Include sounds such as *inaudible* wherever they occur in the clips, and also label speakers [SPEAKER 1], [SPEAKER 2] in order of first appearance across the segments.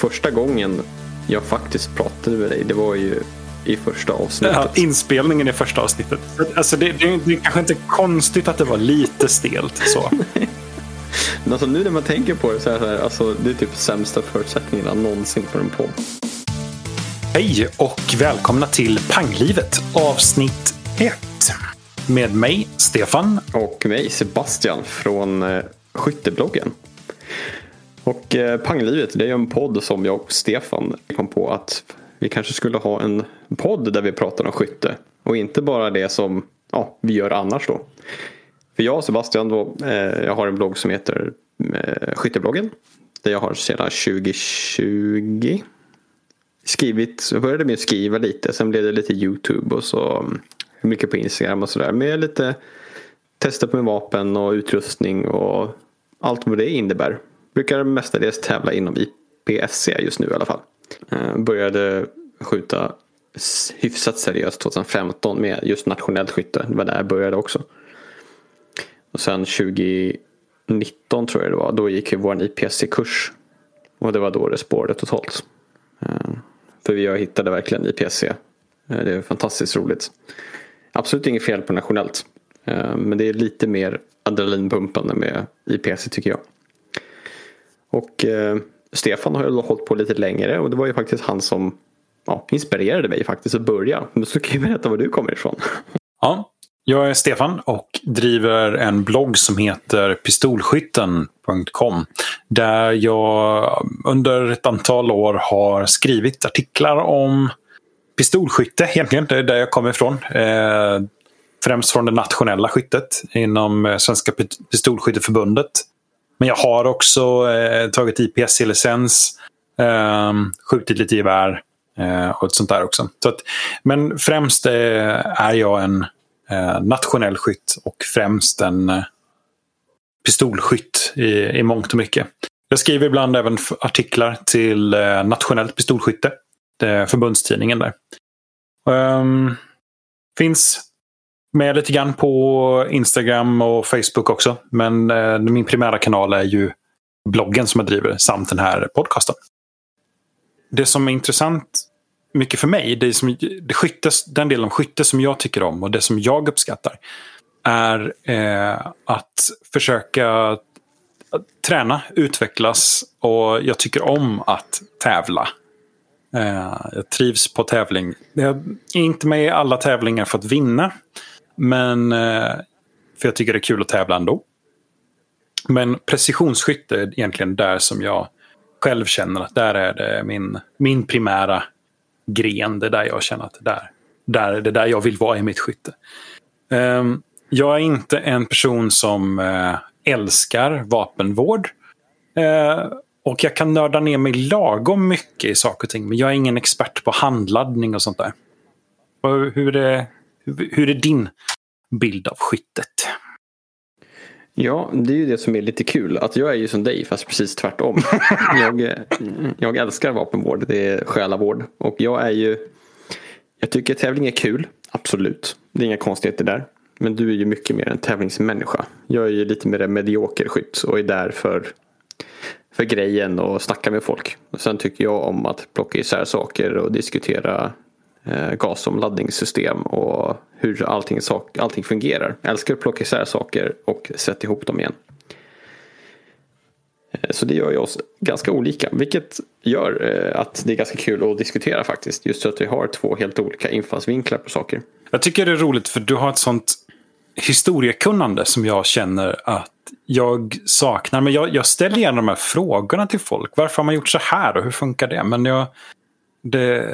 [SPEAKER 1] första gången jag faktiskt pratade med dig, det var ju i första avsnittet.
[SPEAKER 2] Ja, inspelningen i första avsnittet. Alltså det, det, det är kanske inte konstigt att det var lite stelt. Så. *laughs*
[SPEAKER 1] Men alltså nu när man tänker på det så är det, alltså, det är typ sämsta förutsättningarna någonsin för en podd.
[SPEAKER 2] Hej och välkomna till Panglivet avsnitt 1. Med mig, Stefan.
[SPEAKER 1] Och mig, Sebastian från eh, Skyttebloggen. Och eh, Panglivet, det är en podd som jag och Stefan kom på att vi kanske skulle ha en podd där vi pratar om skytte. Och inte bara det som ja, vi gör annars då. För jag och Sebastian då, eh, jag har en blogg som heter eh, Skyttebloggen. Där jag har sedan 2020 skrivit, jag började med att skriva lite. Sen blev det lite YouTube och så mm, mycket på Instagram och sådär. Med lite testa på med vapen och utrustning och allt vad det innebär. Brukar mestadels tävla inom IPSC just nu i alla fall. Eh, började skjuta hyfsat seriöst 2015 med just nationellt skytte. Det var där jag började också. Och sen 2019 tror jag det var, då gick ju vår IPSC-kurs. Och det var då det spårade totalt. Eh, för jag hittade verkligen IPSC. Eh, det är fantastiskt roligt. Absolut inget fel på nationellt. Men det är lite mer adrenalinpumpande med IPSC tycker jag. Och eh, Stefan har ju hållit på lite längre och det var ju faktiskt han som ja, inspirerade mig faktiskt att börja. Men så kan jag berätta var du kommer ifrån. *laughs*
[SPEAKER 2] Ja, jag är Stefan och driver en blogg som heter pistolskytten.com. Där jag under ett antal år har skrivit artiklar om pistolskytte. Egentligen det är där jag kommer ifrån. Eh, främst från det nationella skyttet inom eh, Svenska Pistolskytteförbundet. Men jag har också eh, tagit IPSC-licens, eh, skjutit lite gevär eh, och ett sånt där också. Så att, men främst eh, är jag en eh, nationell skytt och främst en eh, pistolskytt i, i mångt och mycket. Jag skriver ibland även artiklar till eh, Nationellt pistolskytte, eh, förbundstidningen där. Um, finns med lite grann på Instagram och Facebook också. Men eh, min primära kanal är ju bloggen som jag driver samt den här podcasten. Det som är intressant mycket för mig, det som, det skyttes, den delen av skytte som jag tycker om och det som jag uppskattar är eh, att försöka träna, utvecklas och jag tycker om att tävla. Eh, jag trivs på tävling. Jag är inte med i alla tävlingar för att vinna. Men, eh, för jag tycker det är kul att tävla ändå. Men precisionsskytte är egentligen där som jag själv känner att där är det min, min primära gren. Det är där jag känner att det där, där är det där jag vill vara i mitt skytte. Ehm, jag är inte en person som eh, älskar vapenvård. Eh, och jag kan nörda ner mig lagom mycket i saker och ting. Men jag är ingen expert på handladdning och sånt där. Hur, är, hur är din bild av skyttet?
[SPEAKER 1] Ja, det är ju det som är lite kul. Att jag är ju som dig fast precis tvärtom. *laughs* jag, jag älskar vapenvård. Det är själavård. Och jag är ju... Jag tycker tävling är kul. Absolut. Det är inga konstigheter där. Men du är ju mycket mer en tävlingsmänniska. Jag är ju lite mer en medioker skytt och är där för, för grejen och snacka med folk. Och sen tycker jag om att plocka isär saker och diskutera eh, gasomladdningssystem och hur allting, sak, allting fungerar. Jag älskar att plocka isär saker och sätta ihop dem igen. Eh, så det gör ju oss ganska olika, vilket gör eh, att det är ganska kul att diskutera faktiskt. Just så att vi har två helt olika infallsvinklar på saker.
[SPEAKER 2] Jag tycker det är roligt för du har ett sånt historiekunnande som jag känner att jag saknar. Men jag, jag ställer gärna de här frågorna till folk. Varför har man gjort så här och hur funkar det? Men jag, det,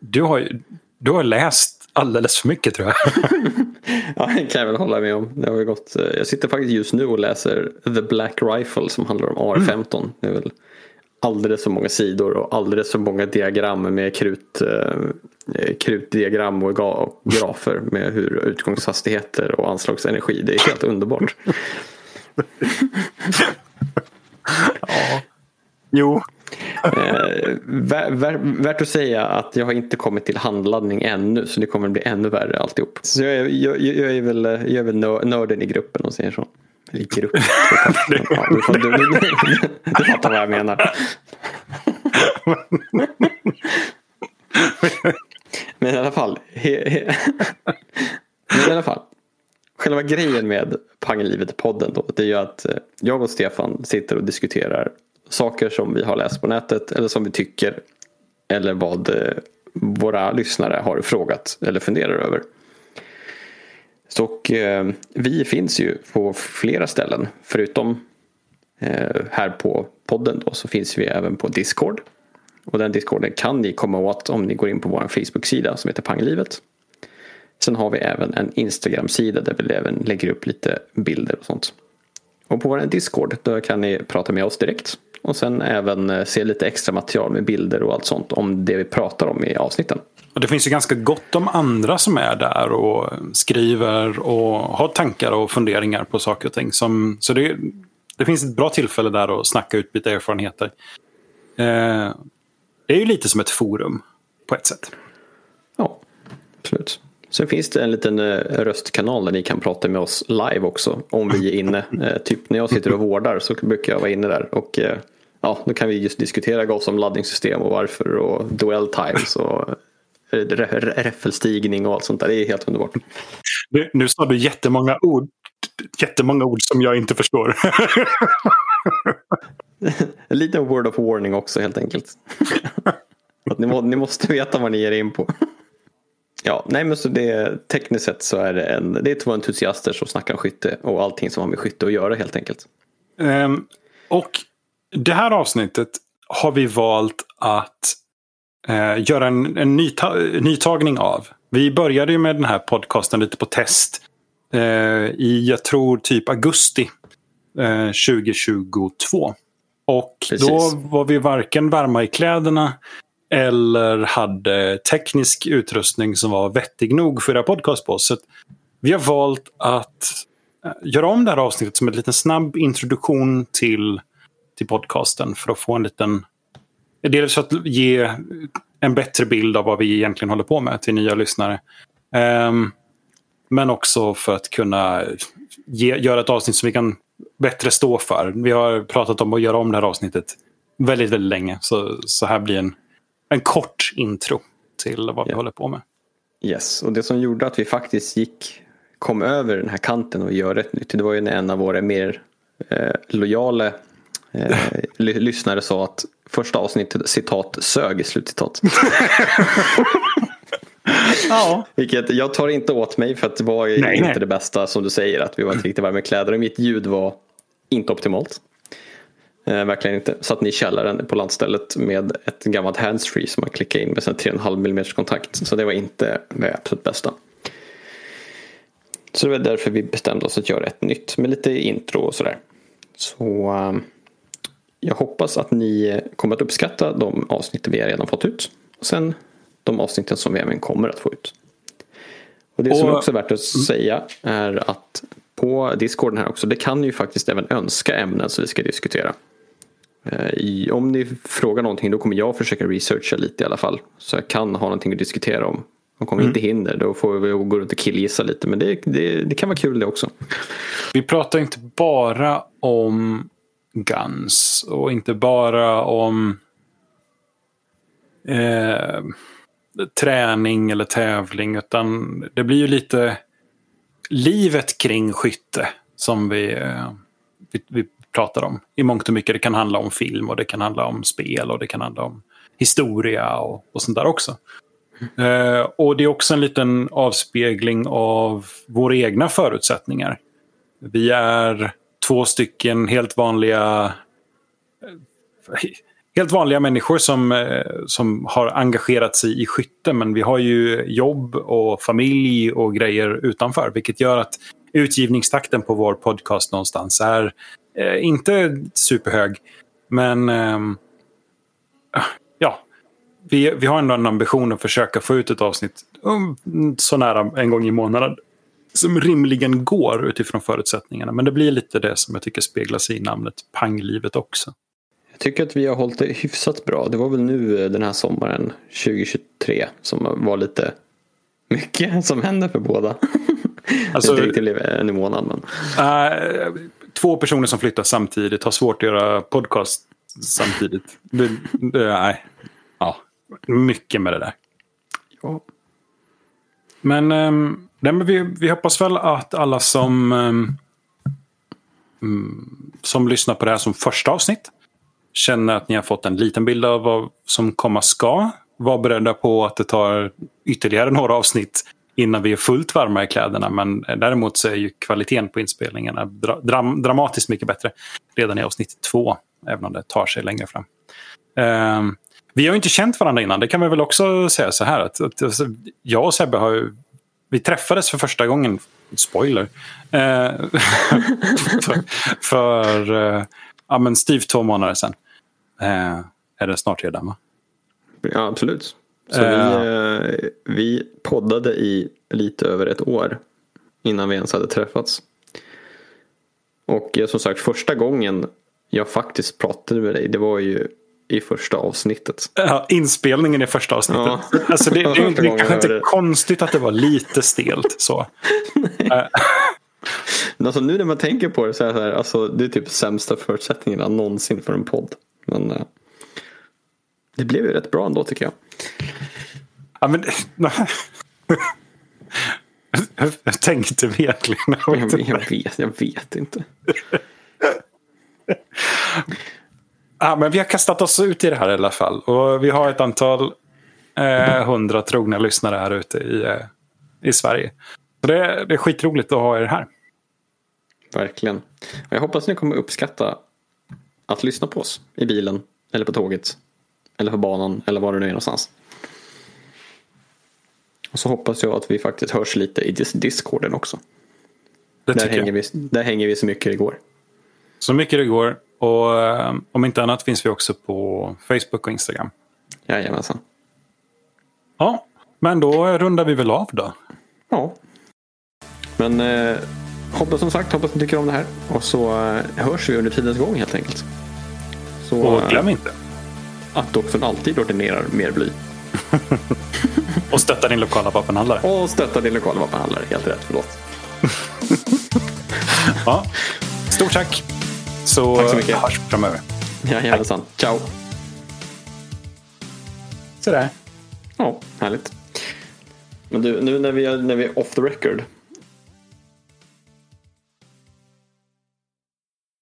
[SPEAKER 2] du har, du har läst alldeles för mycket tror jag. *laughs*
[SPEAKER 1] ja, det kan jag väl hålla med om. Det har gått, eh, jag sitter faktiskt just nu och läser The Black Rifle som handlar om AR-15. Mm. Det är väl alldeles för många sidor och alldeles för många diagram med krut, eh, krutdiagram och grafer med hur utgångshastigheter och anslagsenergi. Det är helt underbart. *laughs*
[SPEAKER 2] ja. Jo,
[SPEAKER 1] Eh, värt att säga att jag har inte kommit till handladdning ännu så det kommer bli ännu värre alltihop. Så jag är, jag, jag är, väl, jag är väl nörden i gruppen och säger så. I gruppen. ja, *laughs* du, du, du, du fattar vad jag menar. Men i alla fall. He, he, men i alla fall. Själva grejen med Pangelivet-podden då. Det är ju att eh, jag och Stefan sitter och diskuterar saker som vi har läst på nätet. Eller som vi tycker. Eller vad eh, våra lyssnare har frågat eller funderar över. Så eh, vi finns ju på flera ställen. Förutom eh, här på podden då, så finns vi även på Discord. Och den discorden kan ni komma åt om ni går in på vår Facebook-sida som heter Panglivet. Sen har vi även en Instagram-sida där vi även lägger upp lite bilder och sånt. Och på vår Discord då kan ni prata med oss direkt. Och sen även eh, se lite extra material med bilder och allt sånt om det vi pratar om i avsnitten.
[SPEAKER 2] Och det finns ju ganska gott om andra som är där och skriver och har tankar och funderingar på saker och ting. Som, så det, det finns ett bra tillfälle där att snacka och utbyta erfarenheter. Eh, det är ju lite som ett forum på ett sätt.
[SPEAKER 1] Ja, absolut. Sen finns det en liten eh, röstkanal där ni kan prata med oss live också om vi är inne. *laughs* Eh, typ när jag sitter och vårdar så brukar jag vara inne där. Och eh, ja, då kan vi just diskutera GOSM laddningssystem och varför och duell times och räffelstigning och allt sånt där. Det är helt underbart.
[SPEAKER 2] Nu, nu sa du jättemånga ord. Jättemånga ord som jag inte förstår. *laughs*
[SPEAKER 1] en liten word of warning också helt enkelt. *laughs* Att ni, må, ni måste veta vad ni ger in på. Ja, nej men så det, tekniskt sett så är det, en, det är två entusiaster som snackar skytte och allting som har med skytte att göra helt enkelt.
[SPEAKER 2] Um, och det här avsnittet har vi valt att uh, göra en, en nyta nytagning av. Vi började ju med den här podcasten lite på test uh, i, jag tror, typ augusti uh, eh, 2022. Och Precis. då var vi varken varma i kläderna eller hade teknisk utrustning som var vettig nog för era podcast på. Så vi har valt att eh, göra om det här avsnittet som en liten snabb introduktion till, till podcasten för att få en liten... Dels för att ge en bättre bild av vad vi egentligen håller på med till nya lyssnare. Um, men också för att kunna ge, göra ett avsnitt som vi kan bättre stå för. Vi har pratat om att göra om det här avsnittet väldigt, väldigt länge. Så, så här blir en en kort intro till vad vi yeah. håller på med.
[SPEAKER 1] Yes, och det som gjorde att vi faktiskt gick, kom över den här kanten och gör ett nytt, det var ju när en av våra mer eh, lojala eh, *laughs* lyssnare sa att första avsnittet citat sög, slutcitat. *laughs* ja. Vilket jag tar inte åt mig för att det var nej, inte nej. det bästa som du säger att vi var inte riktigt varma med kläder och mitt ljud var inte optimalt. Eh, verkligen inte. Satt ni i källaren på landstället med ett gammalt handsfree som man klickade in med en 3,5 mm kontakt. Så det var inte det absolut bästa. Så det var därför vi bestämde oss att göra ett nytt med lite intro och sådär. Så um, jag hoppas att ni kommer att uppskatta de avsnitt vi redan fått ut. Och sen de avsnitten som vi även kommer att få ut. Och det och, som också är värt att säga är att på discorden här också, det kan ju faktiskt även önska ämnen som vi ska diskutera. Eh, om ni frågar någonting då kommer jag försöka researcha lite i alla fall. Så jag kan ha någonting att diskutera om. Om kommer mm. inte hinner då får vi gå runt och killgissa lite. Men det, det, det, kan vara kul det också.
[SPEAKER 2] Vi pratar inte bara om Guns och inte bara om eh, träning eller tävling. Utan det blir ju lite livet kring skytte som vi, eh, vi, vi pratar om. I mångt och mycket. Det kan handla om film och det kan handla om spel och det kan handla om historia och, och sånt där också. Mm. Och det är också en liten avspegling av våra egna förutsättningar. Vi är två stycken helt vanliga eh, helt vanliga människor som, eh, som har engagerat sig i skytte. Men vi har ju jobb och familj och grejer utanför. Vilket gör att utgivningstakten på vår podcast någonstans är Eh, inte superhög, men eh, ja. Vi, vi har ändå en ambition att försöka få ut ett avsnitt um, så nära en gång i månaden som rimligen går utifrån förutsättningarna. Men det blir lite det som jag tycker speglas i namnet Panglivet också.
[SPEAKER 1] Jag tycker att vi har hållit det hyfsat bra. Det var väl nu eh, den här sommaren 2023 som var lite mycket som hände för båda. *laughs* Alltså, det inte en i månaden. Men...
[SPEAKER 2] Uh, två personer som flyttar samtidigt har svårt att göra podcast samtidigt. Det, det, nej. Ja, mycket med det där.
[SPEAKER 1] Ja.
[SPEAKER 2] Men, um, nej, men vi, vi hoppas väl att alla som, um, som lyssnar på det här som första avsnitt känner att ni har fått en liten bild av vad som komma ska. Var beredda på att det tar ytterligare några avsnitt innan vi är fullt varma i kläderna. Men däremot så är ju kvaliteten på inspelningarna dra dram dramatiskt mycket bättre redan i avsnitt två. Även om det tar sig längre fram. Uh, vi har ju inte känt varandra innan. Det kan man väl också säga så här. Att, att, alltså, jag och Sebbe har ju, vi träffades för första gången, spoiler, uh, *laughs* för, för eh, ja, men styvt två månader sedan. Eh, är det snart redan va?
[SPEAKER 1] Ja, absolut. Så vi, eh, vi poddade i lite över ett år innan vi ens hade träffats. Och eh, som sagt, första gången jag faktiskt pratade med dig, det var ju i första avsnittet.
[SPEAKER 2] Ja, inspelningen i första avsnittet. Ja. Alltså det, det, *laughs* det, det är kanske inte det. konstigt att det var lite stelt så. *laughs*
[SPEAKER 1] Men alltså nu när man tänker på det så är det, så här, alltså, det är typ sämsta förutsättningarna någonsin för en podd. Men uh, det blev ju rätt bra ändå tycker jag.
[SPEAKER 2] Ja, men, *laughs* jag tänkte verkligen.
[SPEAKER 1] Jag vet, jag, jag vet, jag vet inte.
[SPEAKER 2] Ja, men vi har kastat oss ut i det här i alla fall. Och vi har ett antal eh, hundra trogna lyssnare här ute i, eh, i Sverige. Så det, det är skitroligt att ha er här.
[SPEAKER 1] Verkligen. Jag hoppas ni kommer uppskatta att lyssna på oss i bilen eller på tåget. Eller på banan eller var det nu är någonstans. Och så hoppas jag att vi faktiskt hörs lite i discorden också.
[SPEAKER 2] Det
[SPEAKER 1] där, hänger
[SPEAKER 2] jag.
[SPEAKER 1] vi, där hänger vi så mycket det går.
[SPEAKER 2] Så mycket det går. Och eh, om inte annat finns vi också på Facebook och Instagram.
[SPEAKER 1] Jajamensan.
[SPEAKER 2] Ja, men då rundar vi väl av då.
[SPEAKER 1] Ja. Men eh, hoppas som sagt, hoppas ni tycker om det här. Och så eh, hörs vi under tidens gång helt enkelt. Så,
[SPEAKER 2] Och glöm
[SPEAKER 1] eh,
[SPEAKER 2] inte.
[SPEAKER 1] Att doktorn alltid ordinerar mer bly. *laughs*
[SPEAKER 2] Och stötta din lokala vapenhandlare.
[SPEAKER 1] Och stötta din lokala vapenhandlare. Helt rätt, förlåt. *laughs*
[SPEAKER 2] Ja. Stort tack. Så,
[SPEAKER 1] Tack så mycket.
[SPEAKER 2] hörs framöver.
[SPEAKER 1] Jajamensan. Ciao.
[SPEAKER 2] Sådär.
[SPEAKER 1] Ja, härligt. Men du, nu när vi är, när vi är off the record.